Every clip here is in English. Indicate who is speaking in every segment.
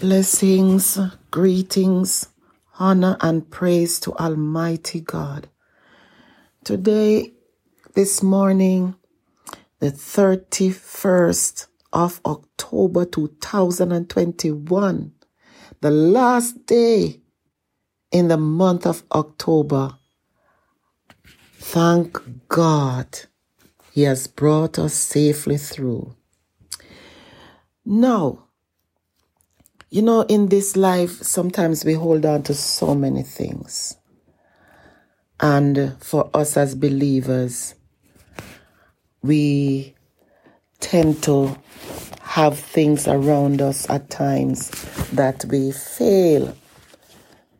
Speaker 1: Blessings, greetings, honor, and praise to Almighty God. Today, this morning, the 31st of October 2021, the last day in the month of October. Thank God He has brought us safely through. Now, you know, in this life, sometimes we hold on to so many things. And for us as believers, we tend to have things around us at times that we fail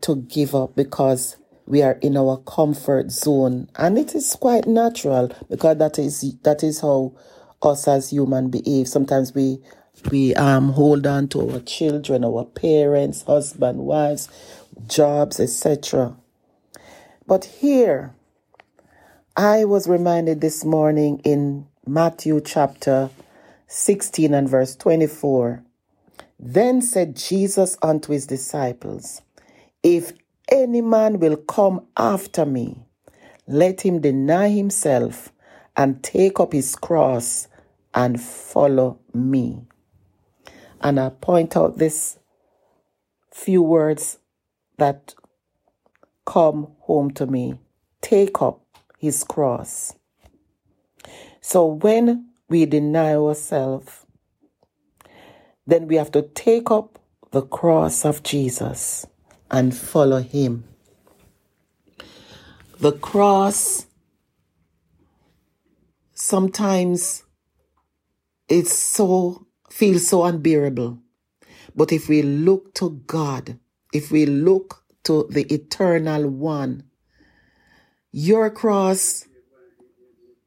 Speaker 1: to give up because we are in our comfort zone and it is quite natural because that is that is how us as human behave sometimes we we um hold on to our children, our parents, husband, wives, jobs, etc. But here, I was reminded this morning in Matthew chapter 16 and verse 24. Then said Jesus unto his disciples, If any man will come after me, let him deny himself and take up his cross and follow me and I point out this few words that come home to me. Take up his cross. So when we deny ourselves, then we have to take up the cross of Jesus and follow him. The cross sometimes is so feels so unbearable. But if we look to God, if we look to the eternal one, your cross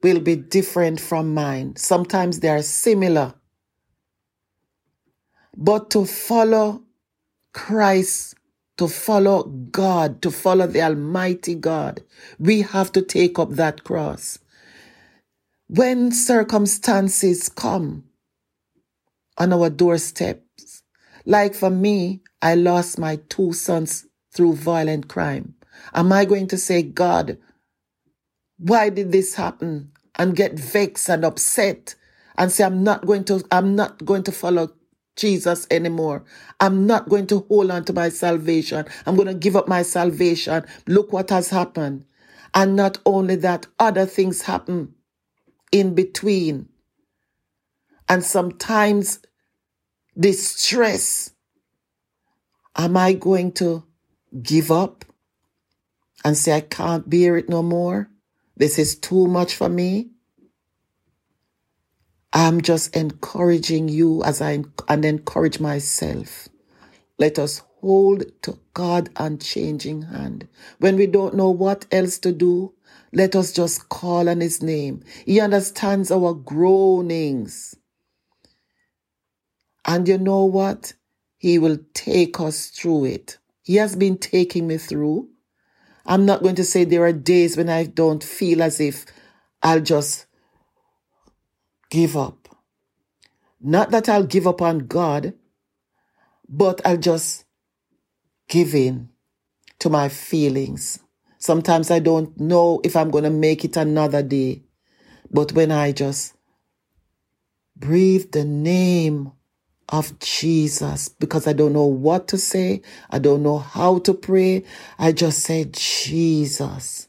Speaker 1: will be different from mine. Sometimes they are similar. But to follow Christ, to follow God, to follow the Almighty God, we have to take up that cross. When circumstances come, on our doorsteps. Like for me, I lost my two sons through violent crime. Am I going to say, God, why did this happen? And get vexed and upset and say, I'm not going to, I'm not going to follow Jesus anymore. I'm not going to hold on to my salvation. I'm going to give up my salvation. Look what has happened. And not only that, other things happen in between. And sometimes distress, am I going to give up and say, I can't bear it no more? This is too much for me? I'm just encouraging you as I and encourage myself. Let us hold to God unchanging hand. When we don't know what else to do, let us just call on his name. He understands our groanings. And you know what? He will take us through it. He has been taking me through. I'm not going to say there are days when I don't feel as if I'll just give up. Not that I'll give up on God, but I'll just give in to my feelings. Sometimes I don't know if I'm going to make it another day. But when I just breathe the name of Jesus because I don't know what to say. I don't know how to pray. I just say Jesus.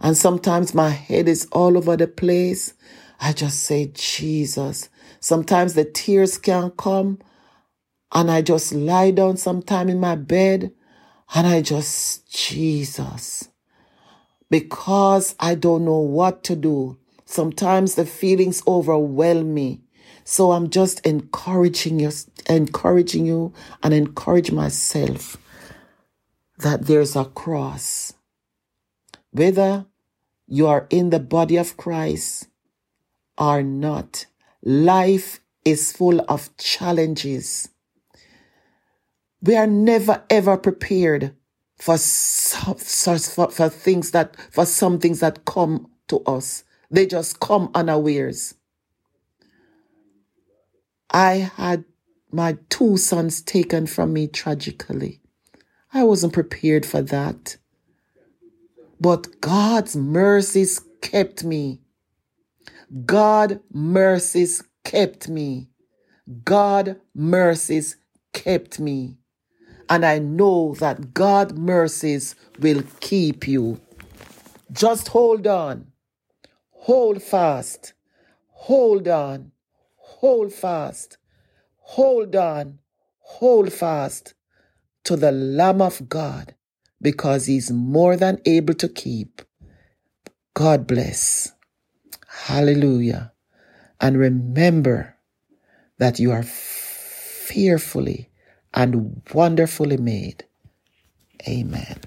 Speaker 1: And sometimes my head is all over the place. I just say Jesus. Sometimes the tears can come and I just lie down sometime in my bed and I just, Jesus. Because I don't know what to do. Sometimes the feelings overwhelm me. So I'm just encouraging you, encouraging you and encourage myself that there's a cross. Whether you are in the body of Christ or not, life is full of challenges. We are never ever prepared for, for, for things that, for some things that come to us. They just come unawares. I had my two sons taken from me tragically. I wasn't prepared for that. But God's mercies kept me. God mercies kept me. God mercies kept me. And I know that God mercies will keep you. Just hold on. Hold fast. Hold on. Hold fast. Hold on. Hold fast to the Lamb of God because he's more than able to keep. God bless. Hallelujah. And remember that you are fearfully and wonderfully made. Amen.